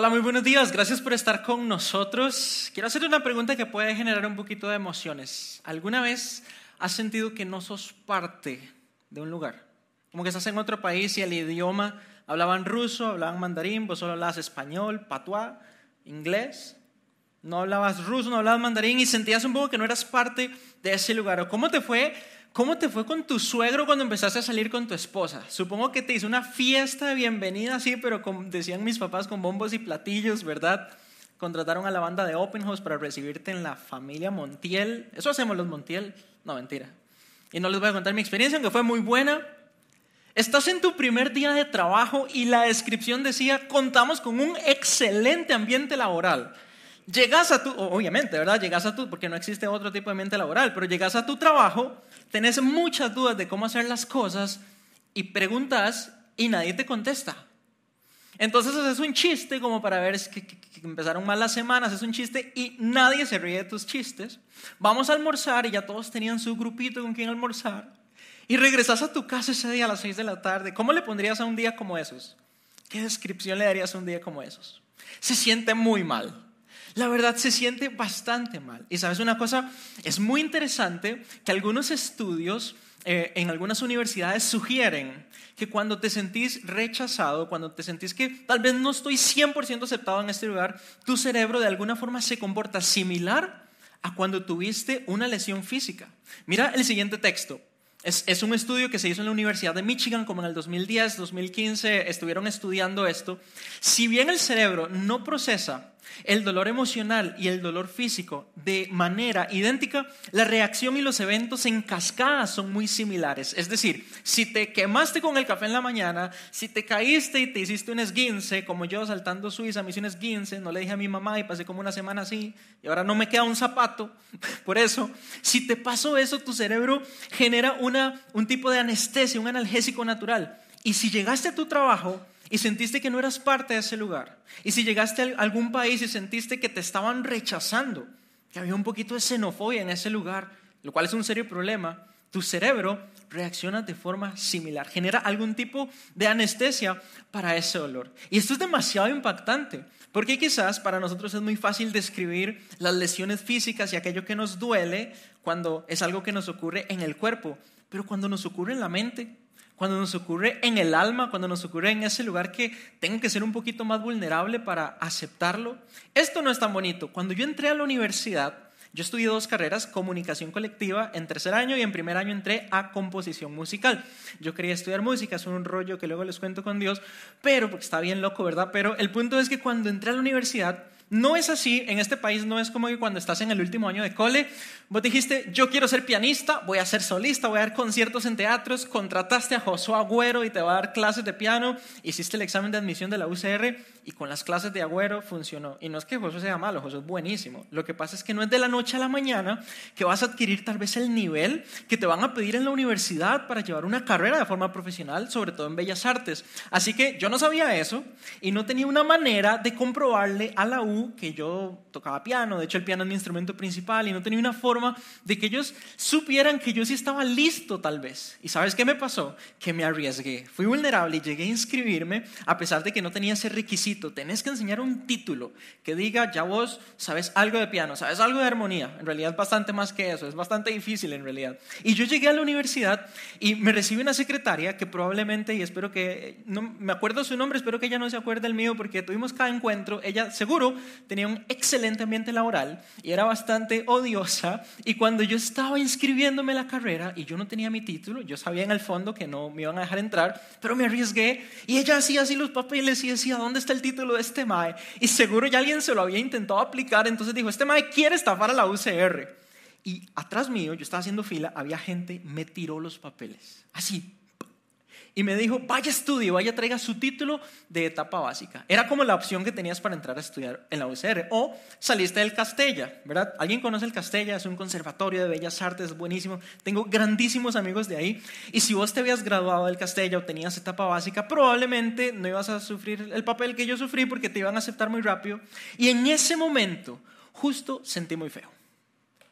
Hola, muy buenos días. Gracias por estar con nosotros. Quiero hacer una pregunta que puede generar un poquito de emociones. ¿Alguna vez has sentido que no sos parte de un lugar? Como que estás en otro país y el idioma hablaban ruso, hablaban mandarín, vos solo hablabas español, patuá, inglés. No hablabas ruso, no hablabas mandarín y sentías un poco que no eras parte de ese lugar. ¿O cómo te fue ¿Cómo te fue con tu suegro cuando empezaste a salir con tu esposa? Supongo que te hizo una fiesta de bienvenida, sí, pero como decían mis papás, con bombos y platillos, ¿verdad? Contrataron a la banda de Open House para recibirte en la familia Montiel. Eso hacemos los Montiel. No, mentira. Y no les voy a contar mi experiencia, aunque fue muy buena. Estás en tu primer día de trabajo y la descripción decía, contamos con un excelente ambiente laboral. Llegas a tu, obviamente, ¿verdad? Llegas a tu, porque no existe otro tipo de ambiente laboral, pero llegas a tu trabajo tenés muchas dudas de cómo hacer las cosas y preguntas y nadie te contesta. Entonces es un chiste como para ver que, que, empezaron mal las semanas, es un chiste y nadie se ríe de tus chistes. Vamos a almorzar y ya todos tenían su grupito con quien almorzar. Y regresas a tu casa ese día a las 6 de la tarde. ¿Cómo le pondrías a un día como esos? ¿Qué descripción le darías a un día como esos? Se siente muy mal. La verdad se siente bastante mal. Y sabes una cosa, es muy interesante que algunos estudios eh, en algunas universidades sugieren que cuando te sentís rechazado, cuando te sentís que tal vez no estoy 100% aceptado en este lugar, tu cerebro de alguna forma se comporta similar a cuando tuviste una lesión física. Mira el siguiente texto. Es, es, un estudio que se hizo en la Universidad de Michigan, como en el 2010, 2015, estuvieron estudiando esto. Si bien el cerebro no procesa el dolor emocional y el dolor físico de manera idéntica, la reacción y los eventos en cascada son muy similares. Es decir, si te quemaste con el café en la mañana, si te caíste y te hiciste un esguince, como yo saltando Suiza, me hice un esguince, no le dije a mi mamá y pasé como una semana así, y ahora no me queda un zapato, por eso, si te pasó eso, tu cerebro genera una, un tipo de anestesia, un analgésico natural. Y si llegaste a tu trabajo y sentiste que no eras parte de ese lugar, y si llegaste a algún país y sentiste que te estaban rechazando, que había un poquito de xenofobia en ese lugar, lo cual es un serio problema, tu cerebro reacciona de forma similar, genera algún tipo de anestesia para ese dolor. Y esto es demasiado impactante, porque quizás para nosotros es muy fácil describir las lesiones físicas y aquello que nos duele cuando es algo que nos ocurre en el cuerpo, pero cuando nos ocurre en la mente, cuando nos ocurre en el alma, cuando nos ocurre en ese lugar que tengo que ser un poquito más vulnerable para aceptarlo. Esto no es tan bonito. Cuando yo entré a la universidad, yo estudié dos carreras, comunicación colectiva en tercer año y en primer año entré a composición musical. Yo quería estudiar música, es un rollo que luego les cuento con Dios, pero porque está bien loco, ¿verdad? Pero el punto es que cuando entré a la universidad, no es así, en este país no es como que cuando estás en el último año de cole, vos dijiste, yo quiero ser pianista, voy a ser solista, voy a dar conciertos en teatros, contrataste a Josué Agüero y te va a dar clases de piano, hiciste el examen de admisión de la UCR y con las clases de Agüero funcionó. Y no es que Josué sea malo, Josué es buenísimo. Lo que pasa es que no es de la noche a la mañana que vas a adquirir tal vez el nivel que te van a pedir en la universidad para llevar una carrera de forma profesional, sobre todo en bellas artes. Así que yo no sabía eso y no tenía una manera de comprobarle a la U que yo tocaba piano, de hecho el piano es mi instrumento principal y no tenía una forma de que ellos supieran que yo sí estaba listo tal vez. ¿Y sabes qué me pasó? Que me arriesgué, fui vulnerable y llegué a inscribirme a pesar de que no tenía ese requisito. Tenés que enseñar un título que diga, ya vos sabes algo de piano, sabes algo de armonía. En realidad bastante más que eso, es bastante difícil en realidad. Y yo llegué a la universidad y me recibe una secretaria que probablemente, y espero que, no me acuerdo su nombre, espero que ella no se acuerde el mío porque tuvimos cada encuentro, ella seguro tenía un excelente ambiente laboral y era bastante odiosa. Y cuando yo estaba inscribiéndome en la carrera y yo no tenía mi título, yo sabía en el fondo que no me iban a dejar entrar, pero me arriesgué y ella hacía así los papeles y decía, ¿dónde está el título de este MAE? Y seguro ya alguien se lo había intentado aplicar, entonces dijo, este MAE quiere estafar a la UCR. Y atrás mío, yo estaba haciendo fila, había gente, me tiró los papeles. Así, y me dijo, vaya estudio, vaya traiga su título de etapa básica. Era como la opción que tenías para entrar a estudiar en la UCR. O saliste del Castella, ¿verdad? ¿Alguien conoce el Castella? Es un conservatorio de bellas artes, buenísimo. Tengo grandísimos amigos de ahí. Y si vos te habías graduado del Castella o tenías etapa básica, probablemente no ibas a sufrir el papel que yo sufrí porque te iban a aceptar muy rápido. Y en ese momento, justo sentí muy feo.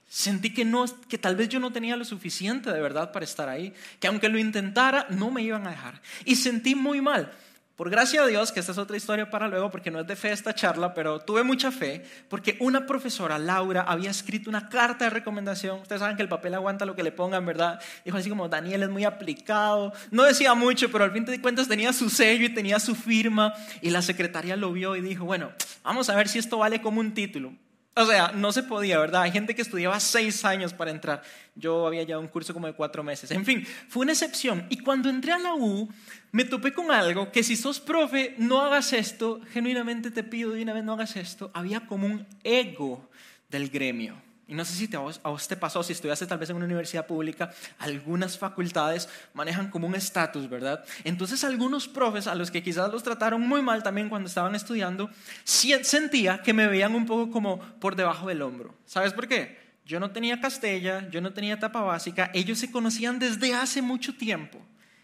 Sentí que, no, que tal vez yo no tenía lo suficiente de verdad para estar ahí, que aunque lo intentara, no me iban a dejar. Y sentí muy mal. por gracia de Dios, que esta es otra historia para luego, porque no es de fe esta charla, pero tuve mucha fe, porque una profesora, Laura, había escrito una carta de recomendación. Ustedes saben que el papel aguanta lo que le pongan, ¿verdad? Dijo así como, Daniel es muy aplicado. No decía mucho, pero al fin de cuentas tenía su sello y tenía su firma. Y la secretaria lo vio y dijo, bueno, vamos a ver si esto vale como un título. O sea, no se podía, ¿verdad? Hay gente que estudiaba seis años para entrar. Yo había ya un curso como de cuatro meses. En fin, fue una excepción. Y cuando entré a la U, me topé con algo que si sos profe, no hagas esto, genuinamente te pido de una vez no hagas esto. Había como un ego del gremio. Y no sé si a, vos, te pasó, si estudiaste tal vez en una universidad pública, algunas facultades manejan como un estatus, ¿verdad? Entonces algunos profes a los que quizás los trataron muy mal también cuando estaban estudiando, sentía que me veían un poco como por debajo del hombro. ¿Sabes por qué? Yo no tenía castella, yo no tenía etapa básica, ellos se conocían desde hace mucho tiempo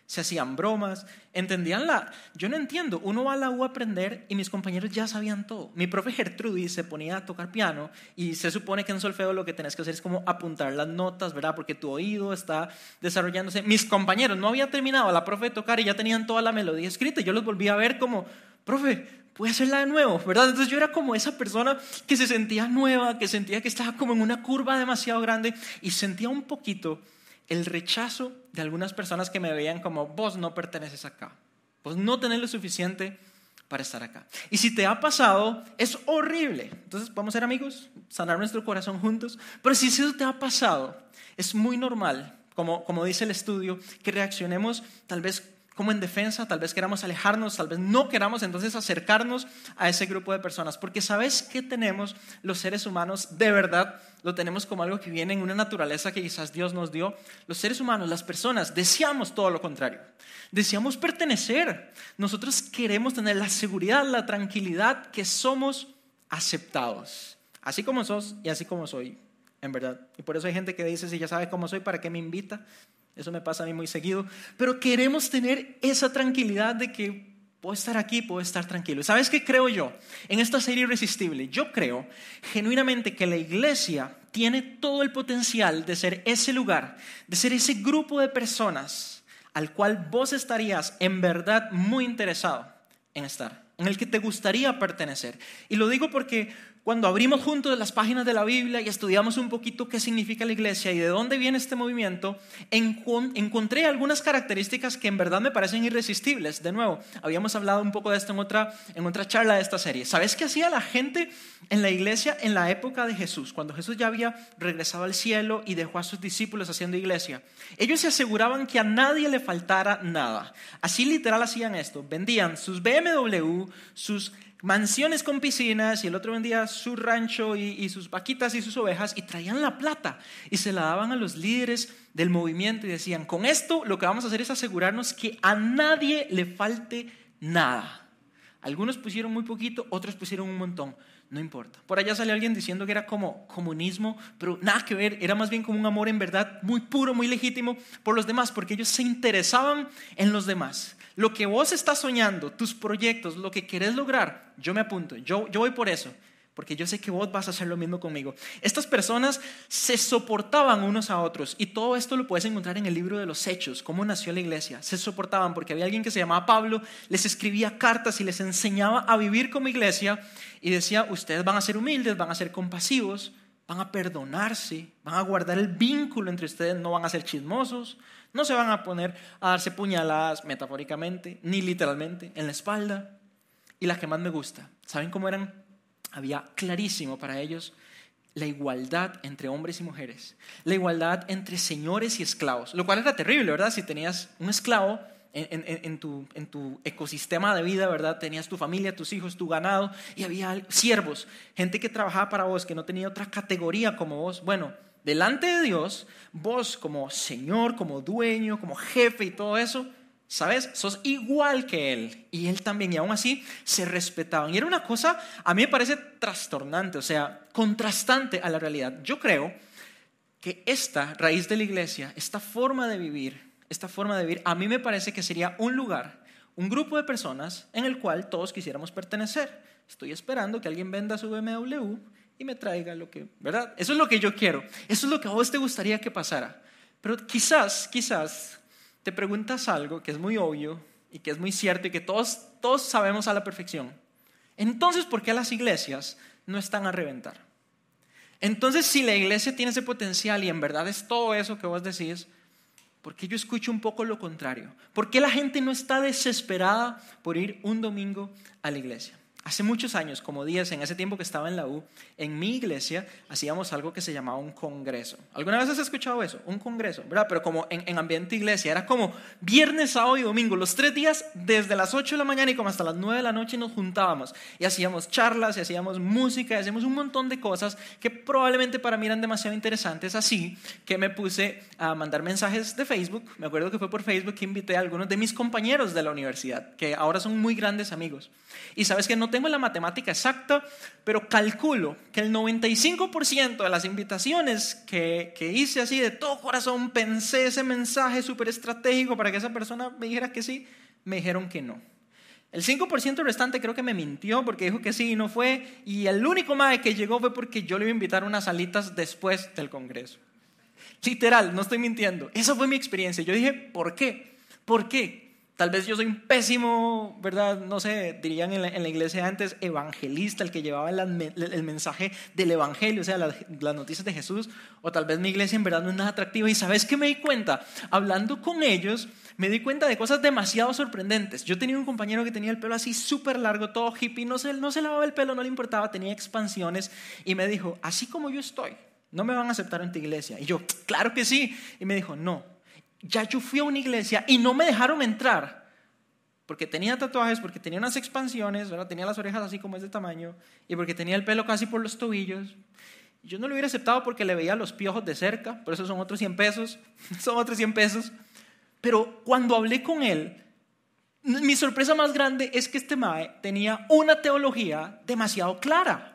se hacían bromas, entendían la... Yo no entiendo, uno va a la U a aprender y mis compañeros ya sabían todo. Mi profe Gertrudis se ponía a tocar piano y se supone que en solfeo lo que tenés que hacer es como apuntar las notas, ¿verdad? Porque tu oído está desarrollándose. Mis compañeros no había terminado la profe de tocar y ya tenían toda la melodía escrita yo los volví a ver como, profe, puede hacerla de nuevo, ¿verdad? Entonces yo era como esa persona que se sentía nueva, que sentía que estaba como en una curva demasiado grande y sentía un poquito el rechazo de algunas personas que me veían como, vos no perteneces acá, vos no tenés lo suficiente para estar acá. Y si te ha pasado, es horrible. Entonces, ¿podemos ser amigos? Sanar nuestro corazón juntos. Pero si eso te ha pasado, es muy normal, como, como dice el estudio, que reaccionemos tal vez como en defensa, tal vez queramos alejarnos, tal vez no queramos entonces acercarnos a ese grupo de personas, porque sabes que tenemos los seres humanos, de verdad, lo tenemos como algo que viene en una naturaleza que quizás Dios nos dio. Los seres humanos, las personas, deseamos todo lo contrario. Deseamos pertenecer. Nosotros queremos tener la seguridad, la tranquilidad que somos aceptados, así como sos y así como soy, en verdad. Y por eso hay gente que dice, si ya sabe cómo soy, ¿para qué me invita? Eso me pasa a mí muy seguido. Pero queremos tener esa tranquilidad de que puedo estar aquí, puedo estar tranquilo. ¿Sabes qué creo yo? En esta serie irresistible, yo creo genuinamente que la iglesia tiene todo el potencial de ser ese lugar, de ser ese grupo de personas al cual vos estarías en verdad muy interesado en estar, en el que te gustaría pertenecer. Y lo digo porque cuando abrimos juntos las páginas de la Biblia y estudiamos un poquito qué significa la iglesia y de dónde viene este movimiento, encontré algunas características que en verdad me parecen irresistibles. De nuevo, habíamos hablado un poco de esto en otra, en otra charla de esta serie. ¿Sabes qué hacía la gente en la iglesia en la época de Jesús? Cuando Jesús ya había regresado al cielo y dejó a sus discípulos haciendo iglesia. Ellos se aseguraban que a nadie le faltara nada. Así literal hacían esto. Vendían sus BMW, sus mansiones con piscinas y el otro vendía su rancho y, sus vaquitas y sus ovejas y traían la plata y se la daban a los líderes del movimiento y decían, con esto lo que vamos a hacer es asegurarnos que a nadie le falte nada. Algunos pusieron muy poquito, otros pusieron un montón, no importa. Por allá sale alguien diciendo que era como comunismo, pero nada que ver, era más bien como un amor en verdad muy puro, muy legítimo por los demás, porque ellos se interesaban en los demás. Lo que vos estás soñando, tus proyectos, lo que querés lograr, yo me apunto, yo, yo voy por eso, porque yo sé que vos vas a hacer lo mismo conmigo. Estas personas se soportaban unos a otros y todo esto lo puedes encontrar en el libro de los Hechos, cómo nació la iglesia. Se soportaban porque había alguien que se llamaba Pablo, les escribía cartas y les enseñaba a vivir como iglesia y decía, ustedes van a ser humildes, van a ser compasivos, van a perdonarse, van a guardar el vínculo entre ustedes, no van a ser chismosos, no se van a poner a darse puñaladas metafóricamente, ni literalmente, en la espalda. Y la que más me gusta, ¿saben cómo eran? Había clarísimo para ellos la igualdad entre hombres y mujeres, la igualdad entre señores y esclavos, lo cual era terrible, ¿verdad? Si tenías un esclavo en, tu, tu, ecosistema de vida, ¿verdad? Tenías tu familia, tus hijos, tu ganado, y había siervos, gente que trabajaba para vos, que no tenía otra categoría como vos. Bueno, delante de Dios, vos como Señor, como dueño, como jefe y todo eso, ¿sabes? Sos igual que Él y Él también, y aún así se respetaban. Y era una cosa, a mí me parece trastornante, o sea, contrastante a la realidad. Yo creo que esta raíz de la iglesia, esta forma de vivir, esta forma de vivir, a mí me parece que sería un lugar, un grupo de personas en el cual todos quisiéramos pertenecer. Estoy esperando que alguien venda su BMW y me traiga lo que, ¿verdad? Eso es lo que yo quiero. Eso es lo que a vos te gustaría que pasara. Pero quizás, quizás te preguntas algo que es muy obvio y que es muy cierto y que todos, todos sabemos a la perfección, entonces ¿por qué las iglesias no están a reventar? Entonces si la iglesia tiene ese potencial y en verdad es todo eso que vos decís, ¿por qué yo escucho un poco lo contrario? ¿Por qué la gente no está desesperada por ir un domingo a la iglesia? Hace muchos años, como 10, en ese tiempo que estaba en la U, en mi iglesia hacíamos algo que se llamaba un congreso. ¿Alguna vez has escuchado eso? Un congreso, ¿verdad? Pero como en, ambiente iglesia, era como viernes, sábado y domingo, los tres días, desde las 8 de la mañana y como hasta las 9 de la noche nos juntábamos y hacíamos charlas y hacíamos música y hacíamos un montón de cosas que probablemente para mí eran demasiado interesantes, así que me puse a mandar mensajes de Facebook. Me acuerdo que fue por Facebook que invité a algunos de mis compañeros de la universidad, que ahora son muy grandes amigos. Y sabes que no tengo la matemática exacta, pero calculo que el 95% de las invitaciones que, que, hice así de todo corazón, pensé ese mensaje súper estratégico para que esa persona me dijera que sí, me dijeron que no. El 5% restante creo que me mintió porque dijo que sí y no fue. Y el único más que llegó fue porque yo le iba a invitar unas salitas después del Congreso. Literal, no estoy mintiendo. Esa fue mi experiencia. Yo dije, ¿por qué? ¿Por qué? Tal vez yo soy un pésimo, ¿verdad? No sé, dirían en la, iglesia antes, evangelista, el que llevaba el, mensaje del evangelio, o sea, las, noticias de Jesús. O tal vez mi iglesia en verdad no es nada atractiva. Y sabes qué me di cuenta? Hablando con ellos, me di cuenta de cosas demasiado sorprendentes. Yo tenía un compañero que tenía el pelo así súper largo, todo hippie, no se, no se lavaba el pelo, no le importaba, tenía expansiones. Y me dijo, así como yo estoy, no me van a aceptar en tu iglesia. Y yo, claro que sí. Y me dijo, no, ya yo fui a una iglesia y no me dejaron entrar porque tenía tatuajes, porque tenía unas expansiones, tenía las orejas así como es de tamaño y porque tenía el pelo casi por los tobillos. Yo no lo hubiera aceptado porque le veía los piojos de cerca, por eso son otros 100 pesos, son otros 100 pesos. Pero cuando hablé con él, mi sorpresa más grande es que este Mae tenía una teología demasiado clara.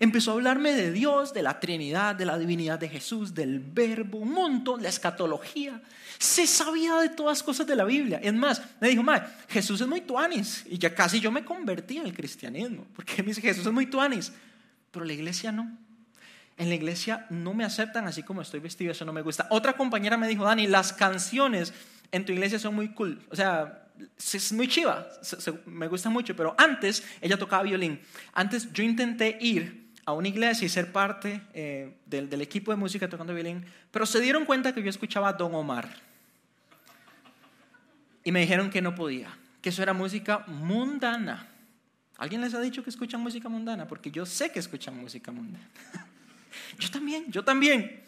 Empezó a hablarme de Dios, de la Trinidad, de la divinidad de Jesús, del verbo, un montón, la escatología. Se sabía de todas cosas de la Biblia. Es más, me dijo, madre, Jesús es muy tuanis. Y ya casi yo me convertí al cristianismo. Porque me dice, Jesús es muy tuanis. Pero la iglesia no. En la iglesia no me aceptan así como estoy vestido, eso no me gusta. Otra compañera me dijo, Dani, las canciones en tu iglesia son muy cool. O sea, es muy chiva, me gusta mucho, pero antes ella tocaba violín. Antes yo intenté ir a una iglesia y ser parte eh, del, equipo de música tocando violín, pero se dieron cuenta que yo escuchaba a Don Omar. Y me dijeron que no podía, que eso era música mundana. ¿Alguien les ha dicho que escuchan música mundana? Porque yo sé que escuchan música mundana. yo también, yo también.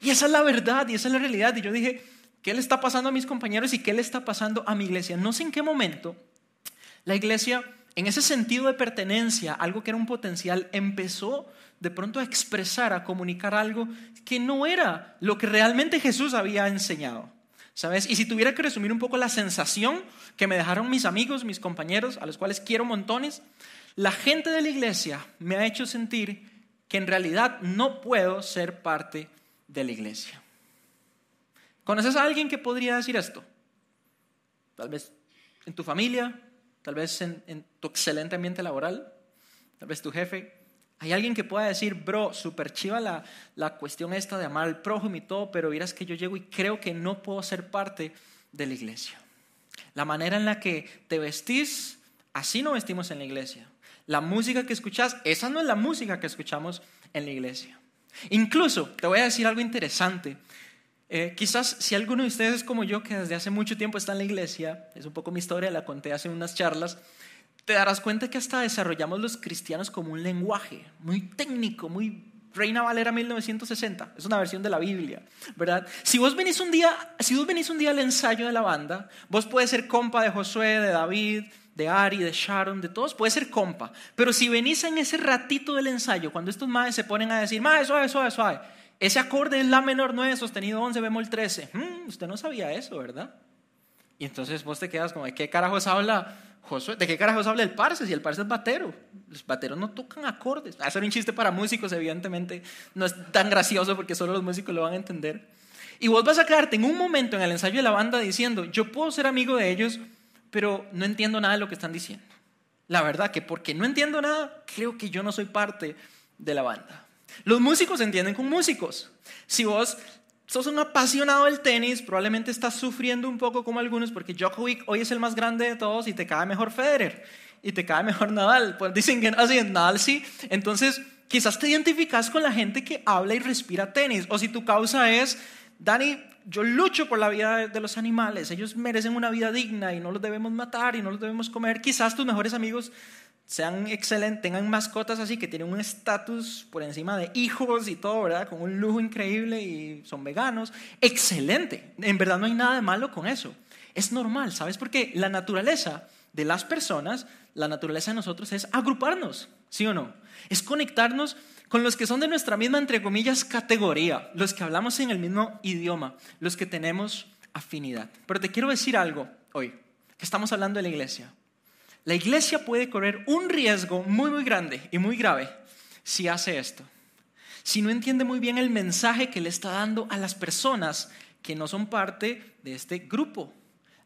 Y esa es la verdad y esa es la realidad. Y yo dije, ¿qué le está pasando a mis compañeros y qué le está pasando a mi iglesia? No sé en qué momento la iglesia en ese sentido de pertenencia, algo que era un potencial, empezó de pronto a expresar, a comunicar algo que no era lo que realmente Jesús había enseñado. ¿Sabes? Y si tuviera que resumir un poco la sensación que me dejaron mis amigos, mis compañeros, a los cuales quiero montones, la gente de la iglesia me ha hecho sentir que en realidad no puedo ser parte de la iglesia. ¿Conoces a alguien que podría decir esto? Tal vez en tu familia, tal vez en, tu excelente ambiente laboral, tal vez tu jefe. Hay alguien que pueda decir, bro, súper chiva la, la cuestión esta de amar al prójimo y todo, pero miras que yo llego y creo que no puedo ser parte de la iglesia. La manera en la que te vestís, así no vestimos en la iglesia. La música que escuchas, esa no es la música que escuchamos en la iglesia. Incluso, te voy a decir algo interesante. Eh, quizás si alguno de ustedes es como yo, que desde hace mucho tiempo está en la iglesia, es un poco mi historia, la conté hace unas charlas, te darás cuenta que hasta desarrollamos los cristianos como un lenguaje muy técnico, muy Reina Valera 1960, es una versión de la Biblia, ¿verdad? Si vos venís un día, si vos venís un día al ensayo de la banda, vos puedes ser compa de Josué, de David, de Ari, de Sharon, de todos, puede ser compa. Pero si venís en ese ratito del ensayo, cuando estos madres se ponen a decir, madre, suave, suave, suave, ese acorde es La menor 9 sostenido 11 bemol 13. Hmm, usted no sabía eso, ¿verdad? Y entonces vos te quedas como, ¿de qué carajos habla Josué? ¿De qué carajos habla el parce? Si el parce es batero. Los bateros no tocan acordes. Hacer un chiste para músicos, evidentemente, no es tan gracioso porque solo los músicos lo van a entender. Y vos vas a quedarte en un momento en el ensayo de la banda diciendo, yo puedo ser amigo de ellos, pero no entiendo nada de lo que están diciendo. La verdad que porque no entiendo nada, creo que yo no soy parte de la banda. Los músicos entienden con músicos. Si vos sos un apasionado del tenis, probablemente estás sufriendo un poco como algunos porque Djokovic hoy es el más grande de todos y te cae mejor Federer y te cae mejor Nadal. Pues dicen que así Nadal sí. Entonces, quizás te identificas con la gente que habla y respira tenis. O si tu causa es, Dani, yo lucho por la vida de los animales, ellos merecen una vida digna y no los debemos matar y no los debemos comer. Quizás tus mejores amigos sean excelentes, tengan mascotas así que tienen un estatus por encima de hijos y todo, ¿verdad? Con un lujo increíble y son veganos. Excelente. En verdad no hay nada de malo con eso. Es normal, ¿sabes? Porque la naturaleza de las personas, la naturaleza de nosotros es agruparnos, ¿sí o no? Es conectarnos con los que son de nuestra misma, entre comillas, categoría, los que hablamos en el mismo idioma, los que tenemos afinidad. Pero te quiero decir algo hoy, que estamos hablando de la iglesia. La iglesia puede correr un riesgo muy, muy grande y muy grave si hace esto. Si no entiende muy bien el mensaje que le está dando a las personas que no son parte de este grupo,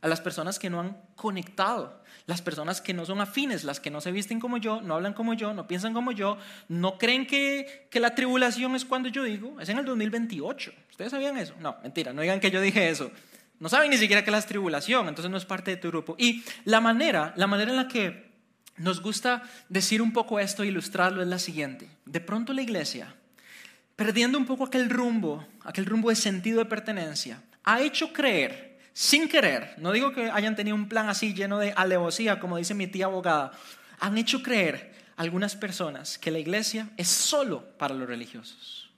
a las personas que no han conectado, las personas que no son afines, las que no se visten como yo, no hablan como yo, no piensan como yo, no creen que, que la tribulación es cuando yo digo, es en el 2028. ¿Ustedes sabían eso? No, mentira, no digan que yo dije eso. No saben ni siquiera que es tribulación, entonces no es parte de tu grupo. Y la manera, la manera en la que nos gusta decir un poco esto, ilustrarlo, es la siguiente. De pronto la iglesia, perdiendo un poco aquel rumbo, aquel rumbo de sentido de pertenencia, ha hecho creer, sin querer, no digo que hayan tenido un plan así lleno de alevosía, como dice mi tía abogada, han hecho creer algunas personas que la iglesia es solo para los religiosos.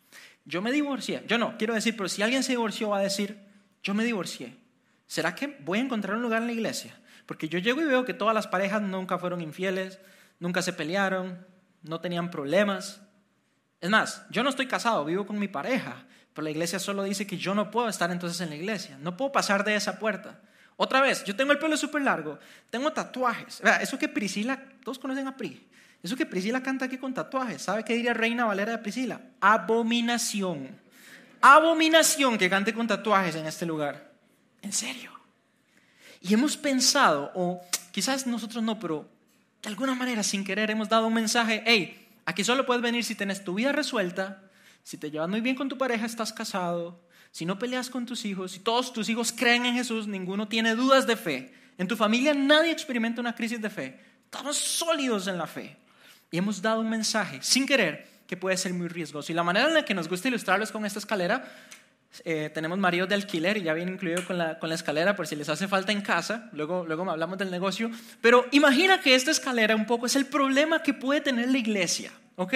Yo me divorcié, yo no, quiero decir, pero si alguien se divorció va a decir, yo me divorcié. ¿Será que voy a encontrar un lugar en la iglesia? Porque yo llego y veo que todas las parejas nunca fueron infieles, nunca se pelearon, no tenían problemas. Es más, yo no estoy casado, vivo con mi pareja, pero la iglesia solo dice que yo no puedo estar entonces en la iglesia, no puedo pasar de esa puerta. Otra vez, yo tengo el pelo súper largo, tengo tatuajes. Eso que Priscila, todos conocen a Pri, eso que Priscila canta aquí con tatuajes, ¿sabe qué diría Reina Valera de Priscila? Abominación abominación que cante con tatuajes en este lugar. En serio. Y hemos pensado, o quizás nosotros no, pero de alguna manera sin querer hemos dado un mensaje, hey, aquí solo puedes venir si tienes tu vida resuelta, si te llevas muy bien con tu pareja, estás casado, si no peleas con tus hijos, si todos tus hijos creen en Jesús, ninguno tiene dudas de fe. En tu familia nadie experimenta una crisis de fe. Estamos sólidos en la fe. Y hemos dado un mensaje sin querer que puede ser muy riesgoso. Y la manera en la que nos gusta ilustrarlo es con esta escalera. Eh, tenemos maridos de alquiler y ya viene incluido con la, con la escalera por si les hace falta en casa. Luego, luego hablamos del negocio. Pero imagina que esta escalera un poco es el problema que puede tener la iglesia. ¿Ok?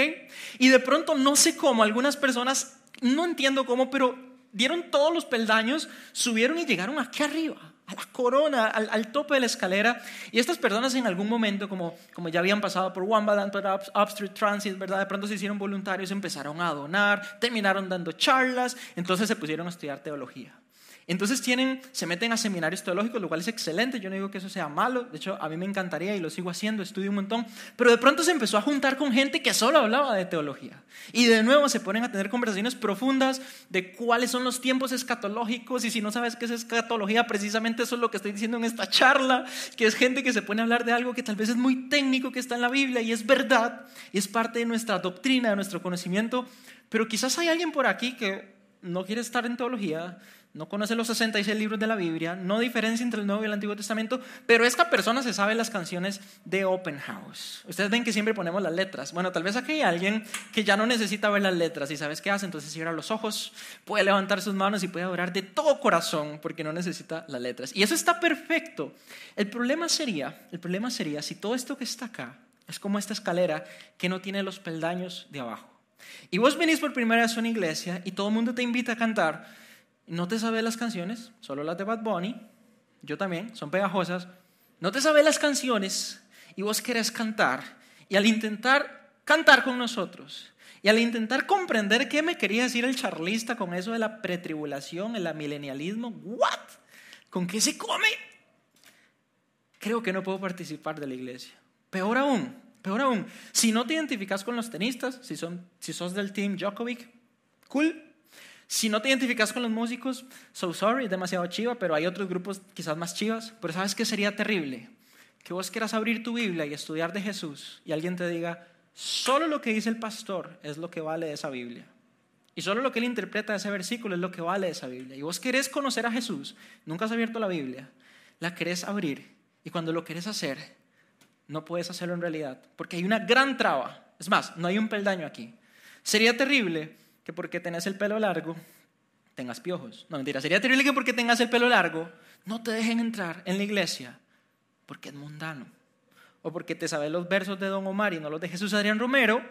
Y de pronto no sé cómo, algunas personas, no entiendo cómo, pero dieron todos los peldaños, subieron y llegaron aquí arriba a la corona, al, tope de la escalera. Y estas personas en algún momento, como, como ya habían pasado por Wamba, por Upstreet Transit, ¿verdad? De pronto se hicieron voluntarios, empezaron a donar, terminaron dando charlas, entonces se pusieron a estudiar teología. Entonces tienen, se meten a seminarios teológicos, lo cual es excelente, yo no digo que eso sea malo, de hecho a mí me encantaría y lo sigo haciendo, estudio un montón, pero de pronto se empezó a juntar con gente que solo hablaba de teología. Y de nuevo se ponen a tener conversaciones profundas de cuáles son los tiempos escatológicos y si no sabes qué es escatología, precisamente eso es lo que estoy diciendo en esta charla, que es gente que se pone a hablar de algo que tal vez es muy técnico que está en la Biblia y es verdad y es parte de nuestra doctrina, de nuestro conocimiento, pero quizás hay alguien por aquí que no quiere estar en teología, no conoce los 66 libros de la Biblia, no diferencia entre el Nuevo y el Antiguo Testamento, pero esta persona se sabe las canciones de Open House. Ustedes ven que siempre ponemos las letras. Bueno, tal vez aquí hay alguien que ya no necesita ver las letras y sabes qué hace, entonces cierra los ojos, puede levantar sus manos y puede orar de todo corazón porque no necesita las letras. Y eso está perfecto. El problema sería, el problema sería si todo esto que está acá es como esta escalera que no tiene los peldaños de abajo. Y vos venís por primera vez a una iglesia y todo el mundo te invita a cantar no te sabes las canciones, solo las de Bad Bunny, yo también, son pegajosas, no te sabes las canciones y vos querés cantar, y al intentar cantar con nosotros, y al intentar comprender qué me quería decir el charlista con eso de la pretribulación, el milenialismo, ¿what? ¿Con qué se come? Creo que no puedo participar de la iglesia. Peor aún, peor aún, si no te identificas con los tenistas, si, son, si sos del team Djokovic, cool, si no te identificas con los músicos, so sorry, es demasiado chiva, pero hay otros grupos quizás más chivas. Pero ¿sabes qué sería terrible? Que vos quieras abrir tu Biblia y estudiar de Jesús y alguien te diga, solo lo que dice el pastor es lo que vale de esa Biblia. Y solo lo que él interpreta de ese versículo es lo que vale de esa Biblia. Y vos querés conocer a Jesús, nunca has abierto la Biblia, la querés abrir. Y cuando lo querés hacer, no puedes hacerlo en realidad, porque hay una gran traba. Es más, no hay un peldaño aquí. Sería terrible que porque tenés el pelo largo, tengas piojos. No, mentira. Sería terrible que porque tengas el pelo largo, no te dejen entrar en la iglesia, porque es mundano. O porque te sabes los versos de Don Omar y no los de Jesús Adrián Romero,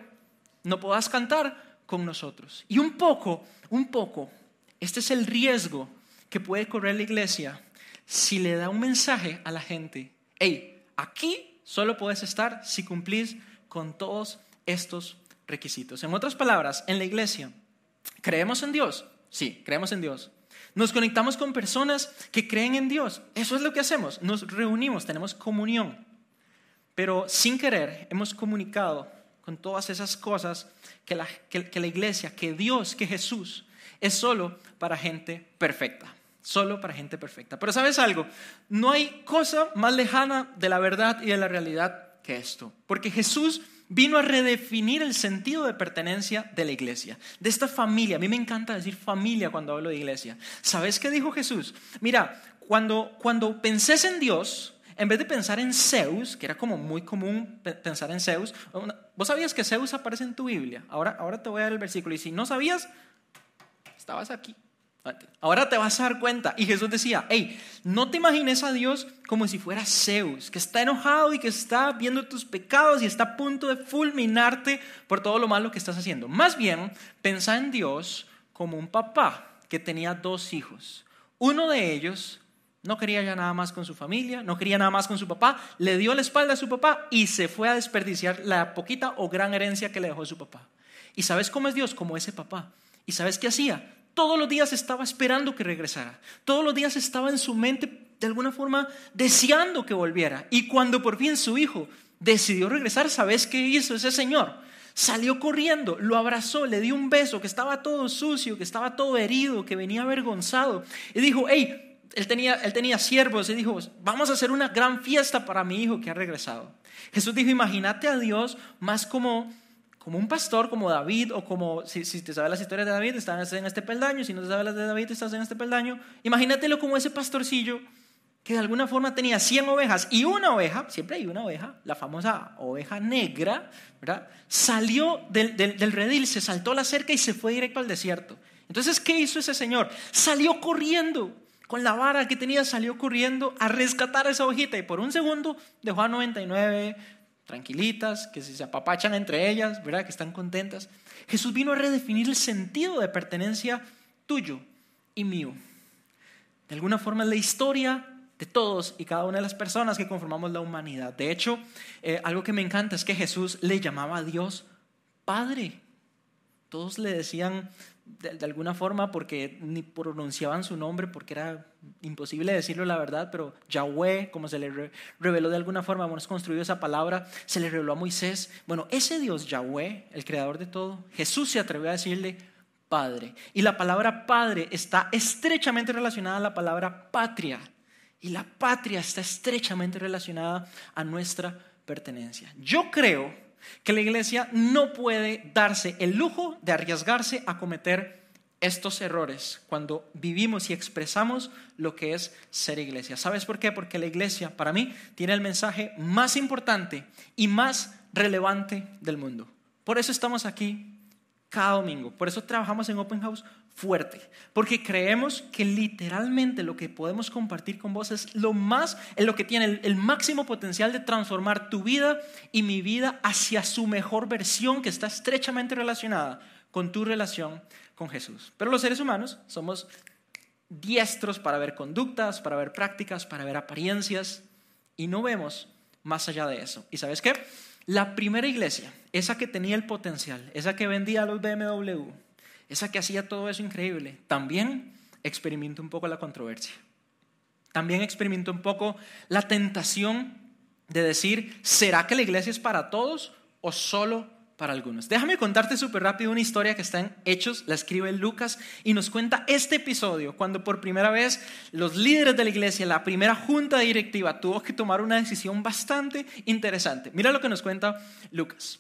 no puedas cantar con nosotros. Y un poco, un poco, este es el riesgo que puede correr la iglesia si le da un mensaje a la gente. Hey, aquí solo puedes estar si cumplís con todos estos requisitos. En otras palabras, en la iglesia, ¿creemos en Dios? Sí, creemos en Dios. Nos conectamos con personas que creen en Dios. Eso es lo que hacemos. Nos reunimos, tenemos comunión. Pero sin querer hemos comunicado con todas esas cosas que la, que, la iglesia, que Dios, que Jesús es solo para gente perfecta solo para gente perfecta. Pero sabes algo, no hay cosa más lejana de la verdad y de la realidad que esto, porque Jesús vino a redefinir el sentido de pertenencia de la iglesia, de esta familia. A mí me encanta decir familia cuando hablo de iglesia. ¿Sabes qué dijo Jesús? Mira, cuando, cuando pensés en Dios, en vez de pensar en Zeus, que era como muy común pensar en Zeus, vos sabías que Zeus aparece en tu Biblia. Ahora, ahora te voy a dar el versículo y si no sabías, estabas aquí. Ahora te vas a dar cuenta. Y Jesús decía, hey, no te imagines a Dios como si fuera Zeus, que está enojado y que está viendo tus pecados y está a punto de fulminarte por todo lo malo que estás haciendo. Más bien, pensa en Dios como un papá que tenía dos hijos. Uno de ellos no quería ya nada más con su familia, no quería nada más con su papá, le dio la espalda a su papá y se fue a desperdiciar la poquita o gran herencia que le dejó su papá. ¿Y sabes cómo es Dios? Como ese papá. ¿Y sabes qué hacía? Todos los días estaba esperando que regresara. Todos los días estaba en su mente de alguna forma deseando que volviera. Y cuando por fin su hijo decidió regresar, ¿sabes qué hizo ese señor? Salió corriendo, lo abrazó, le dio un beso, que estaba todo sucio, que estaba todo herido, que venía avergonzado. Y dijo, hey, él tenía, él tenía siervos y dijo, vamos a hacer una gran fiesta para mi hijo que ha regresado. Jesús dijo, imagínate a Dios más como, como un pastor, como David, o como, si, si te sabes las historias de David, estás en este peldaño, si no te sabes las de David, estás en este peldaño. Imagínatelo como ese pastorcillo que de alguna forma tenía 100 ovejas y una oveja, siempre hay una oveja, la famosa oveja negra, ¿verdad? Salió del, del, del redil, se saltó la cerca y se fue directo al desierto. Entonces, ¿qué hizo ese señor? Salió corriendo con la vara que tenía salió corriendo a rescatar a esa ovejita y por un segundo dejó a 99 tranquilitas, que se apapachan entre ellas, ¿verdad? Que están contentas. Jesús vino a redefinir el sentido de pertenencia tuyo y mío. De alguna forma es la historia de todos y cada una de las personas que conformamos la humanidad. De hecho, eh, algo que me encanta es que Jesús le llamaba a Dios Padre. Todos le decían de, alguna forma porque ni pronunciaban su nombre porque era imposible decirlo la verdad, pero Yahweh, como se le reveló de alguna forma, hemos construido esa palabra, se le reveló a Moisés. Bueno, ese Dios Yahweh, el creador de todo, Jesús se atrevió a decirle Padre. Y la palabra Padre está estrechamente relacionada a la palabra patria. Y la patria está estrechamente relacionada a nuestra pertenencia. Yo creo que la iglesia no puede darse el lujo de arriesgarse a cometer estos errores cuando vivimos y expresamos lo que es ser iglesia. ¿Sabes por qué? Porque la iglesia, para mí, tiene el mensaje más importante y más relevante del mundo. Por eso estamos aquí cada domingo. Por eso trabajamos en Open House fuerte, porque creemos que literalmente lo que podemos compartir con vos es lo más, en lo que tiene el, máximo potencial de transformar tu vida y mi vida hacia su mejor versión que está estrechamente relacionada con tu relación con Jesús. Pero los seres humanos somos diestros para ver conductas, para ver prácticas, para ver apariencias y no vemos más allá de eso. ¿Y sabes qué? La primera iglesia, esa que tenía el potencial, esa que vendía los BMW, esa que hacía todo eso increíble, también experimentó un poco la controversia. También experimentó un poco la tentación de decir, ¿será que la iglesia es para todos o solo para algunos. Déjame contarte súper rápido una historia que está en Hechos, la escribe Lucas y nos cuenta este episodio, cuando por primera vez los líderes de la iglesia, la primera junta directiva, tuvo que tomar una decisión bastante interesante. Mira lo que nos cuenta Lucas.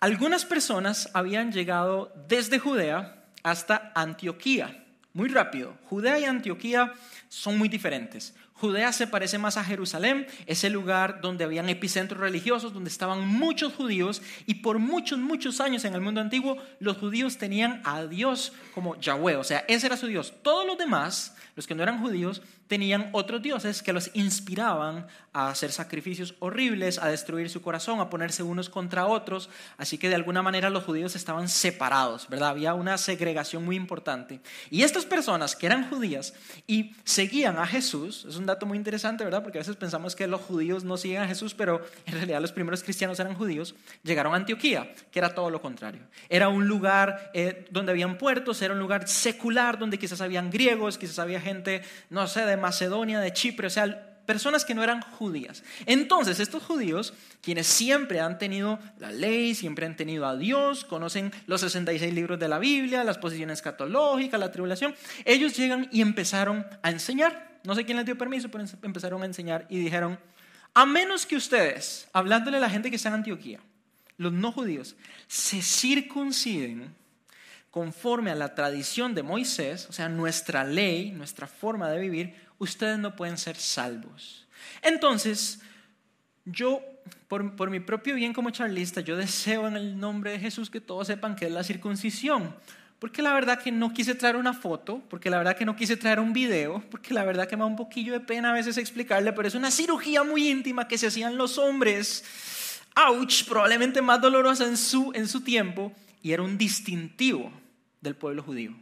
Algunas personas habían llegado desde Judea hasta Antioquía. Muy rápido. Judea y Antioquía son muy diferentes. Judea se parece más a Jerusalén, es el lugar donde habían epicentros religiosos, donde estaban muchos judíos y por muchos, muchos años en el mundo antiguo los judíos tenían a Dios como Yahweh, o sea, ese era su Dios. Todos los demás, los que no eran judíos, tenían otros dioses que los inspiraban a hacer sacrificios horribles, a destruir su corazón, a ponerse unos contra otros. Así que de alguna manera los judíos estaban separados, ¿verdad? Había una segregación muy importante. Y estas personas que eran judías y seguían a Jesús, es un dato muy interesante, ¿verdad? Porque a veces pensamos que los judíos no siguen a Jesús, pero en realidad los primeros cristianos eran judíos, llegaron a Antioquía, que era todo lo contrario. Era un lugar eh, donde habían puertos, era un lugar secular, donde quizás habían griegos, quizás había gente, no sé, de Macedonia, de Chipre, o sea, personas que no eran judías. Entonces, estos judíos, quienes siempre han tenido la ley, siempre han tenido a Dios, conocen los 66 libros de la Biblia, las posiciones escatológicas, la tribulación, ellos llegan y empezaron a enseñar. No sé quién les dio permiso, pero empezaron a enseñar y dijeron, a menos que ustedes, hablándole a la gente que está en Antioquía, los no judíos, se circunciden conforme a la tradición de Moisés, o sea, nuestra ley, nuestra forma de vivir, ustedes no pueden ser salvos. Entonces, yo, por, mi propio bien como charlista, yo deseo en el nombre de Jesús que todos sepan que es la circuncisión. Porque la verdad que no quise traer una foto, porque la verdad que no quise traer un video, porque la verdad que me da un poquillo de pena a veces explicarle, pero es una cirugía muy íntima que se hacían los hombres. Ouch, probablemente más dolorosa en su, en su tiempo, y era un distintivo del pueblo judío.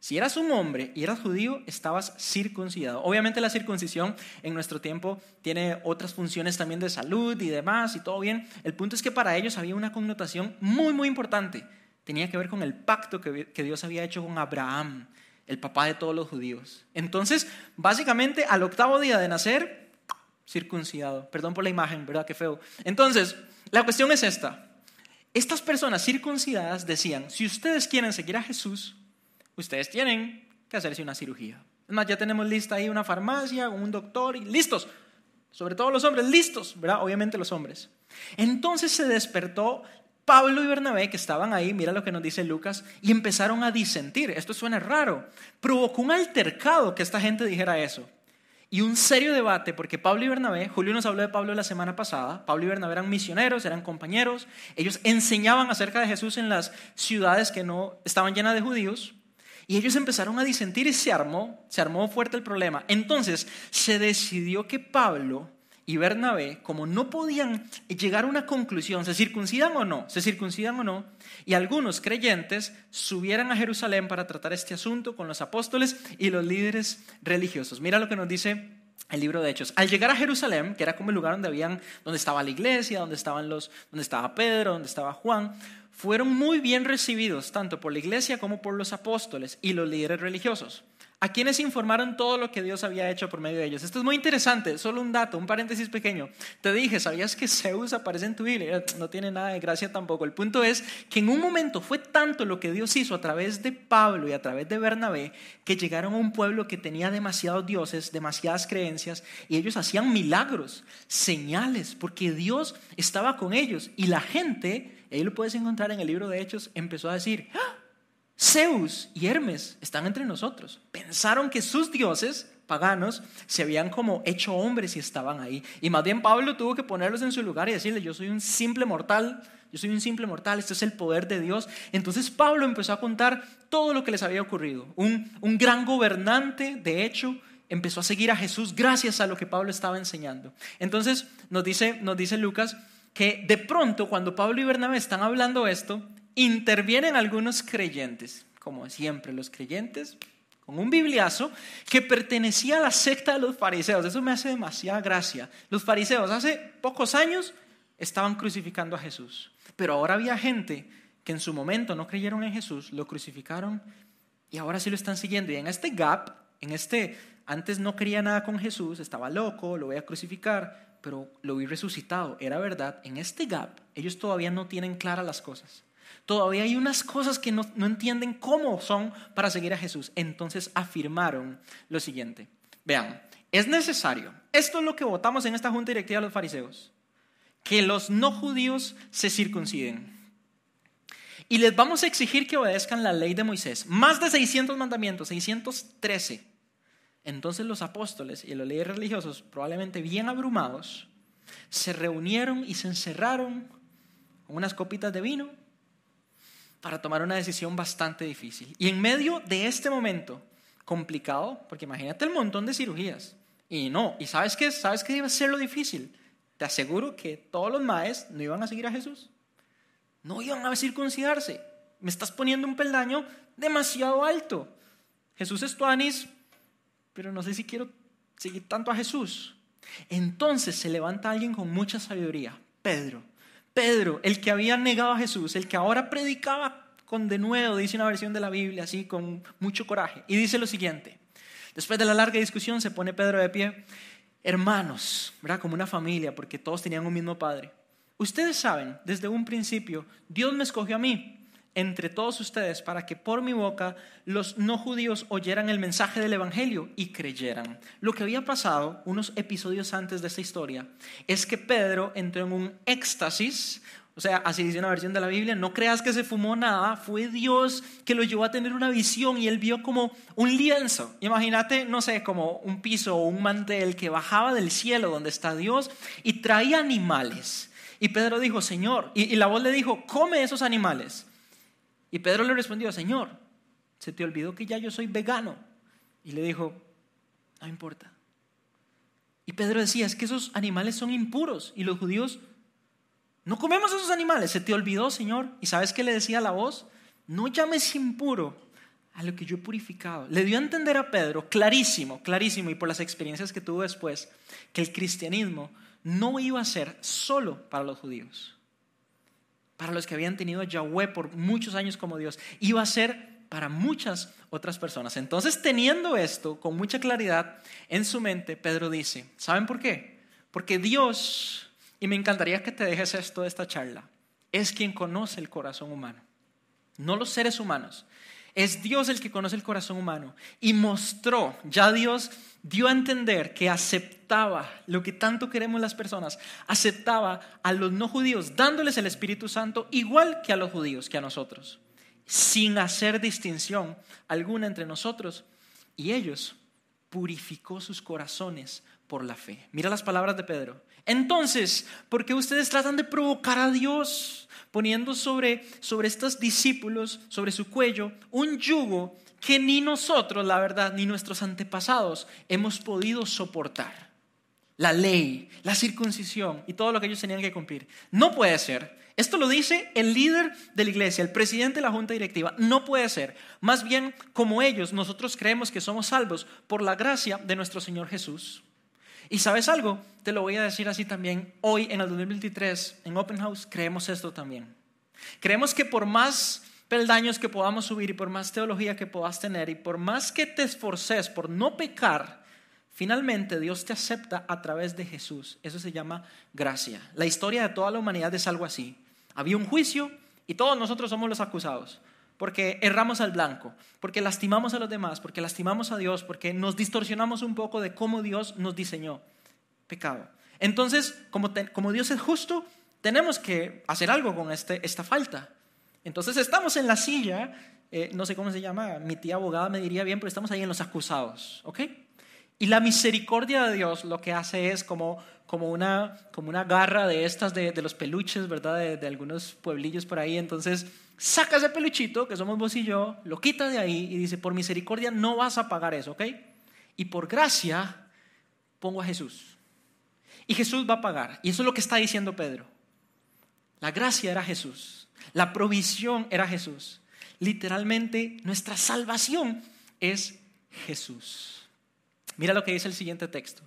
Si eras un hombre y eras judío, estabas circuncidado. Obviamente la circuncisión en nuestro tiempo tiene otras funciones también de salud y demás y todo bien. El punto es que para ellos había una connotación muy, muy importante. Tenía que ver con el pacto que, Dios había hecho con Abraham, el papá de todos los judíos. Entonces, básicamente al octavo día de nacer, circuncidado. Perdón por la imagen, ¿verdad? Qué feo. Entonces, la cuestión es esta. Estas personas circuncidadas decían, si ustedes quieren seguir a Jesús, ustedes tienen que hacerse una cirugía. Es más, ya tenemos lista ahí una farmacia, un doctor y listos. Sobre todo los hombres, listos, ¿verdad? Obviamente los hombres. Entonces se despertó Pablo y Bernabé, que estaban ahí, mira lo que nos dice Lucas, y empezaron a disentir. Esto suena raro. Provocó un altercado que esta gente dijera eso y un serio debate, porque Pablo y Bernabé, Julio nos habló de Pablo la semana pasada, Pablo y Bernabé eran misioneros, eran compañeros, ellos enseñaban acerca de Jesús en las ciudades que no estaban llenas de judíos, y ellos empezaron a disentir y se armó, se armó fuerte el problema. Entonces se decidió que Pablo y Bernabé, como no podían llegar a una conclusión, ¿se circuncidan o no? ¿Se circuncidan o no? Y algunos creyentes subieran a Jerusalén para tratar este asunto con los apóstoles y los líderes religiosos. Mira lo que nos dice el libro de Hechos. Al llegar a Jerusalén, que era como el lugar donde, habían, donde estaba la iglesia, donde, estaban los, donde estaba Pedro, donde estaba Juan, fueron muy bien recibidos tanto por la iglesia como por los apóstoles y los líderes religiosos a quienes informaron todo lo que Dios había hecho por medio de ellos. Esto es muy interesante, solo un dato, un paréntesis pequeño. Te dije, ¿sabías que Zeus aparece en tu Biblia? No tiene nada de gracia tampoco. El punto es que en un momento fue tanto lo que Dios hizo a través de Pablo y a través de Bernabé que llegaron a un pueblo que tenía demasiados dioses, demasiadas creencias y ellos hacían milagros, señales, porque Dios estaba con ellos y la gente, ahí lo puedes encontrar en el libro de Hechos, empezó a decir, ¡Ah! Zeus y Hermes están entre nosotros. Pensaron que sus dioses paganos se habían como hecho hombres y estaban ahí. Y más bien Pablo tuvo que ponerlos en su lugar y decirle, yo soy un simple mortal, yo soy un simple mortal, este es el poder de Dios. Entonces Pablo empezó a contar todo lo que les había ocurrido. Un, un gran gobernante, de hecho, empezó a seguir a Jesús gracias a lo que Pablo estaba enseñando. Entonces nos dice, nos dice Lucas que de pronto cuando Pablo y Bernabé están hablando esto, intervienen algunos creyentes, como siempre los creyentes, con un bibliazo que pertenecía a la secta de los fariseos. Eso me hace demasiada gracia. Los fariseos hace pocos años estaban crucificando a Jesús, pero ahora había gente que en su momento no creyeron en Jesús, lo crucificaron y ahora sí lo están siguiendo. Y en este gap, en este, antes no quería nada con Jesús, estaba loco, lo voy a crucificar, pero lo vi resucitado, era verdad. En este gap, ellos todavía no tienen claras las cosas. Todavía hay unas cosas que no, entienden cómo son para seguir a Jesús. Entonces afirmaron lo siguiente. Vean, es necesario, esto es lo que votamos en esta junta directiva de los fariseos, que los no judíos se circunciden y les vamos a exigir que obedezcan la ley de Moisés. Más de 600 mandamientos, 613. Entonces los apóstoles y los líderes religiosos, probablemente bien abrumados, se reunieron y se encerraron con unas copitas de vino para tomar una decisión bastante difícil. Y en medio de este momento complicado, porque imagínate el montón de cirugías, y no, ¿y sabes qué? ¿Sabes qué iba a ser lo difícil? Te aseguro que todos los maes no iban a seguir a Jesús. No iban a circuncidarse. Me estás poniendo un peldaño demasiado alto. Jesús es tuanis, pero no sé si quiero seguir tanto a Jesús. Entonces se levanta alguien con mucha sabiduría, Pedro. Pedro, el que había negado a Jesús, el que ahora predicaba con denuedo, dice una versión de la Biblia, así con mucho coraje. Y dice lo siguiente, después de la larga discusión se pone Pedro de pie, hermanos, ¿verdad? Como una familia, porque todos tenían un mismo padre. Ustedes saben, desde un principio, Dios me escogió a mí entre todos ustedes para que por mi boca los no judíos oyeran el mensaje del Evangelio y creyeran. Lo que había pasado unos episodios antes de esta historia es que Pedro entró en un éxtasis, o sea, así dice una versión de la Biblia, no creas que se fumó nada, fue Dios que lo llevó a tener una visión y él vio como un lienzo. Imagínate, no sé, como un piso o un mantel que bajaba del cielo donde está Dios y traía animales. Y Pedro dijo, Señor, y, la voz le dijo, come esos animales. Y Pedro le respondió, Señor, se te olvidó que ya yo soy vegano. Y le dijo, no importa. Y Pedro decía, es que esos animales son impuros y los judíos no comemos esos animales. Se te olvidó, Señor. ¿Y sabes qué le decía la voz? No llames impuro a lo que yo he purificado. Le dio a entender a Pedro, clarísimo, clarísimo, y por las experiencias que tuvo después, que el cristianismo no iba a ser solo para los judíos, para los que habían tenido a Yahweh por muchos años como Dios, iba a ser para muchas otras personas. Entonces, teniendo esto con mucha claridad en su mente, Pedro dice, ¿saben por qué? Porque Dios, y me encantaría que te dejes esto de esta charla, es quien conoce el corazón humano, no los seres humanos. Es Dios el que conoce el corazón humano y mostró, ya Dios dio a entender que aceptaba lo que tanto queremos las personas, aceptaba a los no judíos dándoles el Espíritu Santo igual que a los judíos, que a nosotros, sin hacer distinción alguna entre nosotros y ellos. Purificó sus corazones por la fe. Mira las palabras de Pedro. Entonces, ¿por qué ustedes tratan de provocar a Dios poniendo sobre, sobre estos discípulos, sobre su cuello, un yugo que ni nosotros, la verdad, ni nuestros antepasados hemos podido soportar? La ley, la circuncisión y todo lo que ellos tenían que cumplir. No puede ser. Esto lo dice el líder de la iglesia, el presidente de la junta directiva. No puede ser. Más bien, como ellos, nosotros creemos que somos salvos por la gracia de nuestro Señor Jesús. Y sabes algo, te lo voy a decir así también, hoy en el 2023 en Open House creemos esto también. Creemos que por más peldaños que podamos subir y por más teología que puedas tener y por más que te esforces por no pecar, finalmente Dios te acepta a través de Jesús. Eso se llama gracia. La historia de toda la humanidad es algo así. Había un juicio y todos nosotros somos los acusados porque erramos al blanco, porque lastimamos a los demás, porque lastimamos a Dios, porque nos distorsionamos un poco de cómo Dios nos diseñó. Pecado. Entonces, como, como Dios es justo, tenemos que hacer algo con este, esta falta. Entonces estamos en la silla, eh, no sé cómo se llama, mi tía abogada me diría bien, pero estamos ahí en los acusados, ¿ok? Y la misericordia de Dios lo que hace es como, como, una, como una garra de estas de, de los peluches, ¿verdad? De, de algunos pueblillos por ahí. Entonces saca ese peluchito, que somos vos y yo, lo quita de ahí y dice, por misericordia no vas a pagar eso, ¿ok? Y por gracia pongo a Jesús. Y Jesús va a pagar. Y eso es lo que está diciendo Pedro. La gracia era Jesús. La provisión era Jesús. Literalmente nuestra salvación es Jesús. Mira lo que dice el siguiente texto.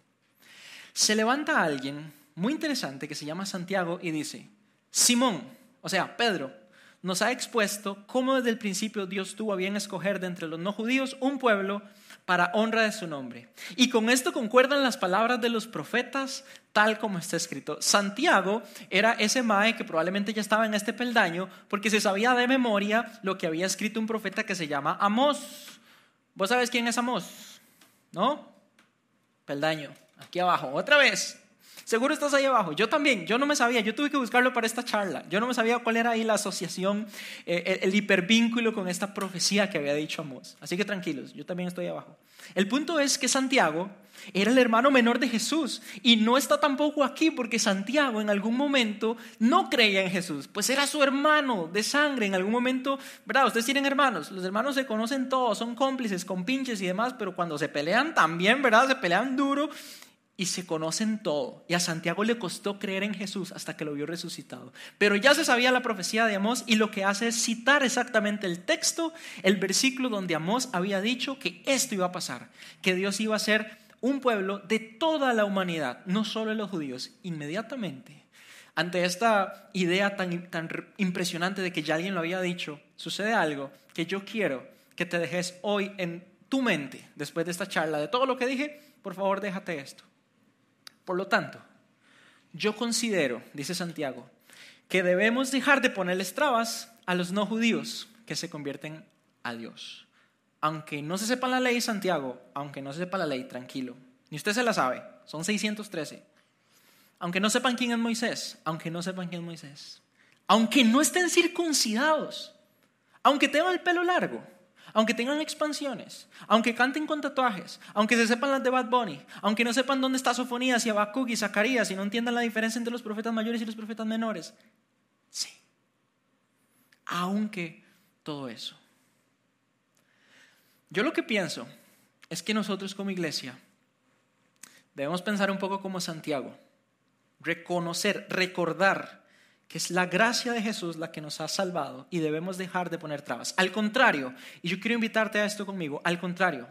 Se levanta alguien muy interesante que se llama Santiago y dice, Simón, o sea, Pedro, nos ha expuesto cómo desde el principio Dios tuvo a bien escoger de entre los no judíos un pueblo para honra de su nombre. Y con esto concuerdan las palabras de los profetas, tal como está escrito. Santiago era ese mae que probablemente ya estaba en este peldaño porque se sabía de memoria lo que había escrito un profeta que se llama Amós. ¿Vos sabés quién es Amós? ¿No? Peldaño, aquí abajo, otra vez. Seguro estás ahí abajo. Yo también, yo no me sabía, yo tuve que buscarlo para esta charla. Yo no me sabía cuál era ahí la asociación, eh, el, hipervínculo con esta profecía que había dicho Amós. Así que tranquilos, yo también estoy abajo. El punto es que Santiago era el hermano menor de Jesús y no está tampoco aquí porque Santiago en algún momento no creía en Jesús, pues era su hermano de sangre. En algún momento, ¿verdad? Ustedes tienen hermanos, los hermanos se conocen todos, son cómplices, con pinches y demás, pero cuando se pelean también, ¿verdad? Se pelean duro y se conocen todo. Y a Santiago le costó creer en Jesús hasta que lo vio resucitado. Pero ya se sabía la profecía de Amós y lo que hace es citar exactamente el texto, el versículo donde Amós había dicho que esto iba a pasar, que Dios iba a ser un pueblo de toda la humanidad, no solo de los judíos. Inmediatamente, ante esta idea tan, tan impresionante de que ya alguien lo había dicho, sucede algo que yo quiero que te dejes hoy en tu mente, después de esta charla, de todo lo que dije, por favor déjate esto. Por lo tanto, yo considero, dice Santiago, que debemos dejar de ponerles trabas a los no judíos que se convierten a Dios. Aunque no se sepa la ley, Santiago, aunque no se sepa la ley, tranquilo. Ni usted se la sabe, son 613. Aunque no sepan quién es Moisés, aunque no sepan quién es Moisés. Aunque no estén circuncidados, aunque tengan el pelo largo, aunque tengan expansiones, aunque canten con tatuajes, aunque se sepan las de Bad Bunny, aunque no sepan dónde está Sofonías y Habacuc y Zacarías y no entiendan la diferencia entre los profetas mayores y los profetas menores. Sí. Aunque todo eso. Yo lo que pienso es que nosotros como iglesia debemos pensar un poco como Santiago, reconocer, recordar que es la gracia de Jesús la que nos ha salvado y debemos dejar de poner trabas. Al contrario, y yo quiero invitarte a esto conmigo, al contrario,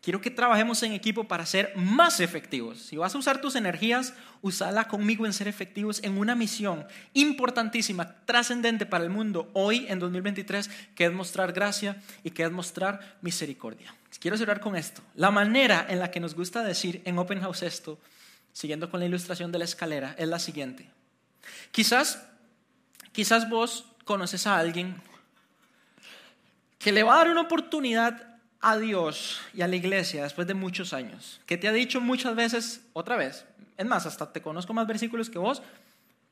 quiero que trabajemos en equipo para ser más efectivos. Si vas a usar tus energías, usala conmigo en ser efectivos en una misión importantísima, trascendente para el mundo hoy en 2023, que es mostrar gracia y que es mostrar misericordia. Quiero cerrar con esto. La manera en la que nos gusta decir en Open House esto, siguiendo con la ilustración de la escalera, es la siguiente. Quizás, quizás vos conoces a alguien que le va a dar una oportunidad a Dios y a la iglesia después de muchos años, que te ha dicho muchas veces, otra vez, es más, hasta te conozco más versículos que vos,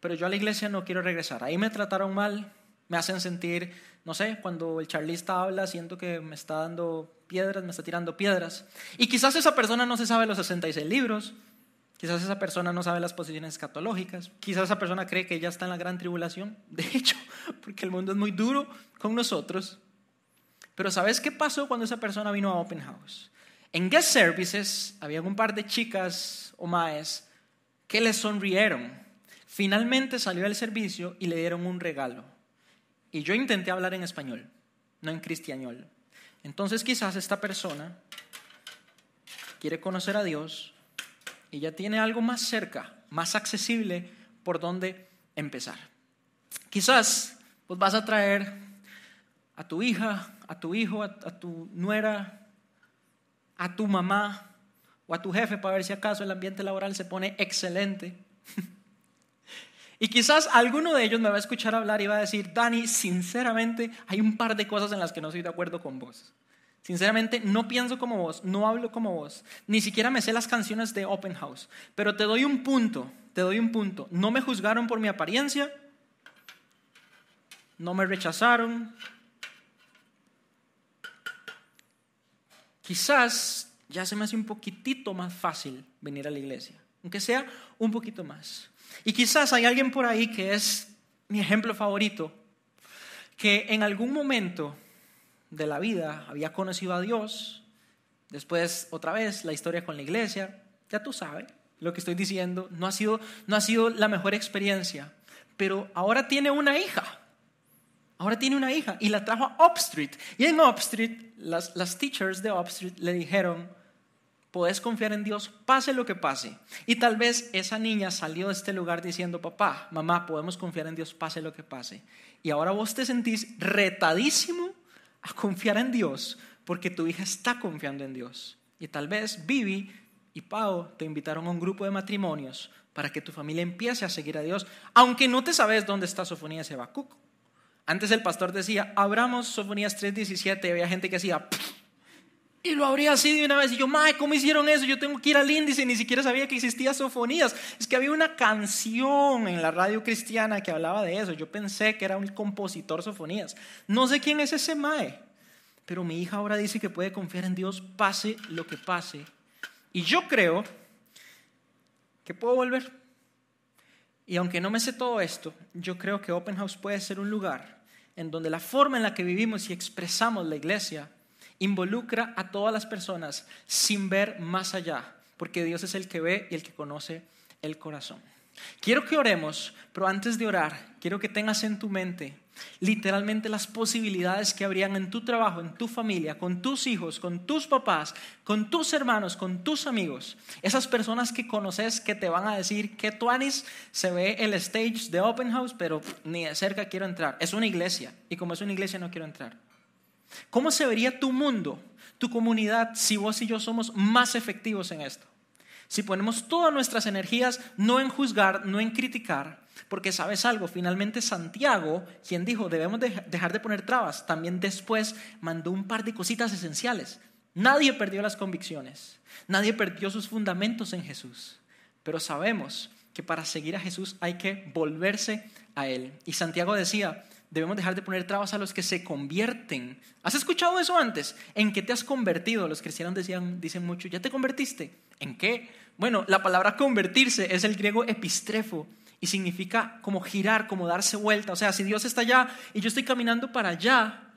pero yo a la iglesia no quiero regresar. Ahí me trataron mal, me hacen sentir, no sé, cuando el charlista habla, siento que me está dando piedras, me está tirando piedras. Y quizás esa persona no se sabe los 66 libros, Quizás esa persona no sabe las posiciones escatológicas. Quizás esa persona cree que ya está en la gran tribulación. De hecho, porque el mundo es muy duro con nosotros. Pero ¿sabes qué pasó cuando esa persona vino a Open House? En Guest Services había un par de chicas o maes que le sonrieron. Finalmente salió del servicio y le dieron un regalo. Y yo intenté hablar en español, no en cristianol. Entonces quizás esta persona quiere conocer a Dios y ya tiene algo más cerca, más accesible por donde empezar. Quizás pues vas a traer a tu hija, a tu hijo, a, tu nuera, a tu mamá o a tu jefe para ver si acaso el ambiente laboral se pone excelente. y quizás alguno de ellos me va a escuchar hablar y va a decir, Dani, sinceramente hay un par de cosas en las que no estoy de acuerdo con vos. Sinceramente, no pienso como vos, no hablo como vos, ni siquiera me sé las canciones de Open House, pero te doy un punto, te doy un punto. No me juzgaron por mi apariencia, no me rechazaron. Quizás ya se me hace un poquitito más fácil venir a la iglesia, aunque sea un poquito más. Y quizás hay alguien por ahí que es mi ejemplo favorito, que en algún momento de la vida había conocido a Dios, después otra vez la historia con la iglesia, ya tú sabes lo que estoy diciendo, no ha sido, no ha sido la mejor experiencia, pero ahora tiene una hija, ahora tiene una hija y la trajo a Upstreet. Y en Upstreet, las, las teachers de Upstreet le dijeron, podés confiar en Dios, pase lo que pase. Y tal vez esa niña salió de este lugar diciendo, papá, mamá, podemos confiar en Dios, pase lo que pase. Y ahora vos te sentís retadísimo a confiar en Dios porque tu hija está confiando en Dios. Y tal vez Vivi y Pau te invitaron a un grupo de matrimonios para que tu familia empiece a seguir a Dios, aunque no te sabes dónde está Sofonías y Habacuc. Antes el pastor decía, abramos Sofonías 3.17 y había gente que decía, Y lo abrí así de una vez y yo, mae, ¿cómo hicieron eso? Yo tengo que ir al índice, ni siquiera sabía que existía sofonías. Es que había una canción en la radio cristiana que hablaba de eso. Yo pensé que era un compositor sofonías. No sé quién es ese mae, pero mi hija ahora dice que puede confiar en Dios pase lo que pase. Y yo creo que puedo volver. Y aunque no me sé todo esto, yo creo que Open House puede ser un lugar en donde la forma en la que vivimos y expresamos la iglesia involucra a todas las personas sin ver más allá, porque Dios es el que ve y el que conoce el corazón. Quiero que oremos, pero antes de orar, quiero que tengas en tu mente literalmente las posibilidades que habrían en tu trabajo, en tu familia, con tus hijos, con tus papás, con tus hermanos, con tus amigos. Esas personas que conoces que te van a decir que tu anis se ve el stage de Open House, pero ni de cerca quiero entrar. Es una iglesia y como es una iglesia no quiero entrar. ¿Cómo se vería tu mundo, tu comunidad, si vos y yo somos más efectivos en esto? Si ponemos todas nuestras energías no en juzgar, no en criticar, porque sabes algo, finalmente Santiago, quien dijo debemos dejar de poner trabas, también después mandó un par de cositas esenciales. Nadie perdió las convicciones, nadie perdió sus fundamentos en Jesús, pero sabemos que para seguir a Jesús hay que volverse a Él. Y Santiago decía, debemos dejar de poner trabas a los que se convierten. ¿Has escuchado eso antes? ¿En qué te has convertido? Los cristianos decían, dicen mucho, ¿ya te convertiste? ¿En qué? Bueno, la palabra convertirse es el griego epistrefo y significa como girar, como darse vuelta. O sea, si Dios está allá y yo estoy caminando para allá,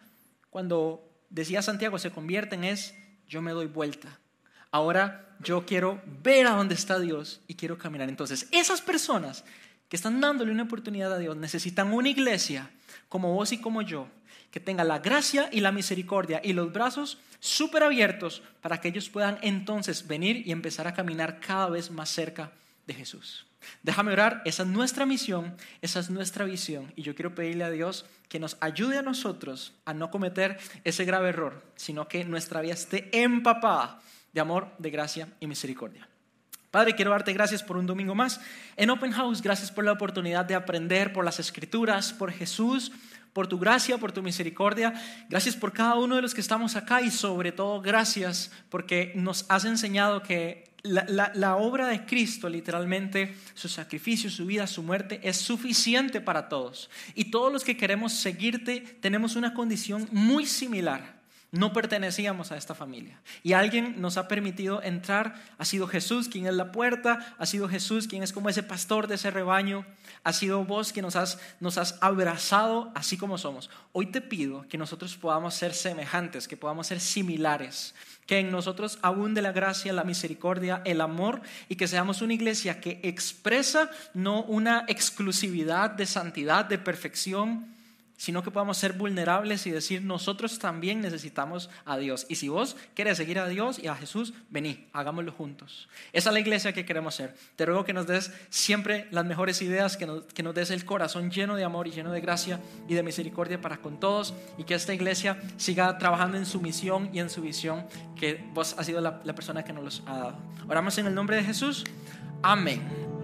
cuando decía Santiago se convierten es yo me doy vuelta. Ahora yo quiero ver a dónde está Dios y quiero caminar. Entonces, esas personas que están dándole una oportunidad a Dios necesitan una iglesia como vos y como yo, que tenga la gracia y la misericordia y los brazos súper abiertos para que ellos puedan entonces venir y empezar a caminar cada vez más cerca de Jesús. Déjame orar, esa es nuestra misión, esa es nuestra visión y yo quiero pedirle a Dios que nos ayude a nosotros a no cometer ese grave error, sino que nuestra vida esté empapada de amor, de gracia y misericordia. Padre, quiero darte gracias por un domingo más en Open House. Gracias por la oportunidad de aprender por las escrituras, por Jesús, por tu gracia, por tu misericordia. Gracias por cada uno de los que estamos acá y sobre todo gracias porque nos has enseñado que la, la, obra de Cristo, literalmente, su sacrificio, su vida, su muerte, es suficiente para todos. Y todos los que queremos seguirte tenemos una condición muy similar no pertenecíamos a esta familia. Y alguien nos ha permitido entrar. Ha sido Jesús quien es la puerta, ha sido Jesús quien es como ese pastor de ese rebaño, ha sido vos quien nos has, nos has abrazado así como somos. Hoy te pido que nosotros podamos ser semejantes, que podamos ser similares, que en nosotros abunde la gracia, la misericordia, el amor y que seamos una iglesia que expresa no una exclusividad de santidad, de perfección, sino que podamos ser vulnerables y decir, nosotros también necesitamos a Dios. Y si vos querés seguir a Dios y a Jesús, vení, hagámoslo juntos. Esa es la iglesia que queremos ser. Te ruego que nos des siempre las mejores ideas, que nos, que nos des el corazón lleno de amor y lleno de gracia y de misericordia para con todos y que esta iglesia siga trabajando en su misión y en su visión, que vos has sido la, la persona que nos los ha dado. Oramos en el nombre de Jesús. Amén.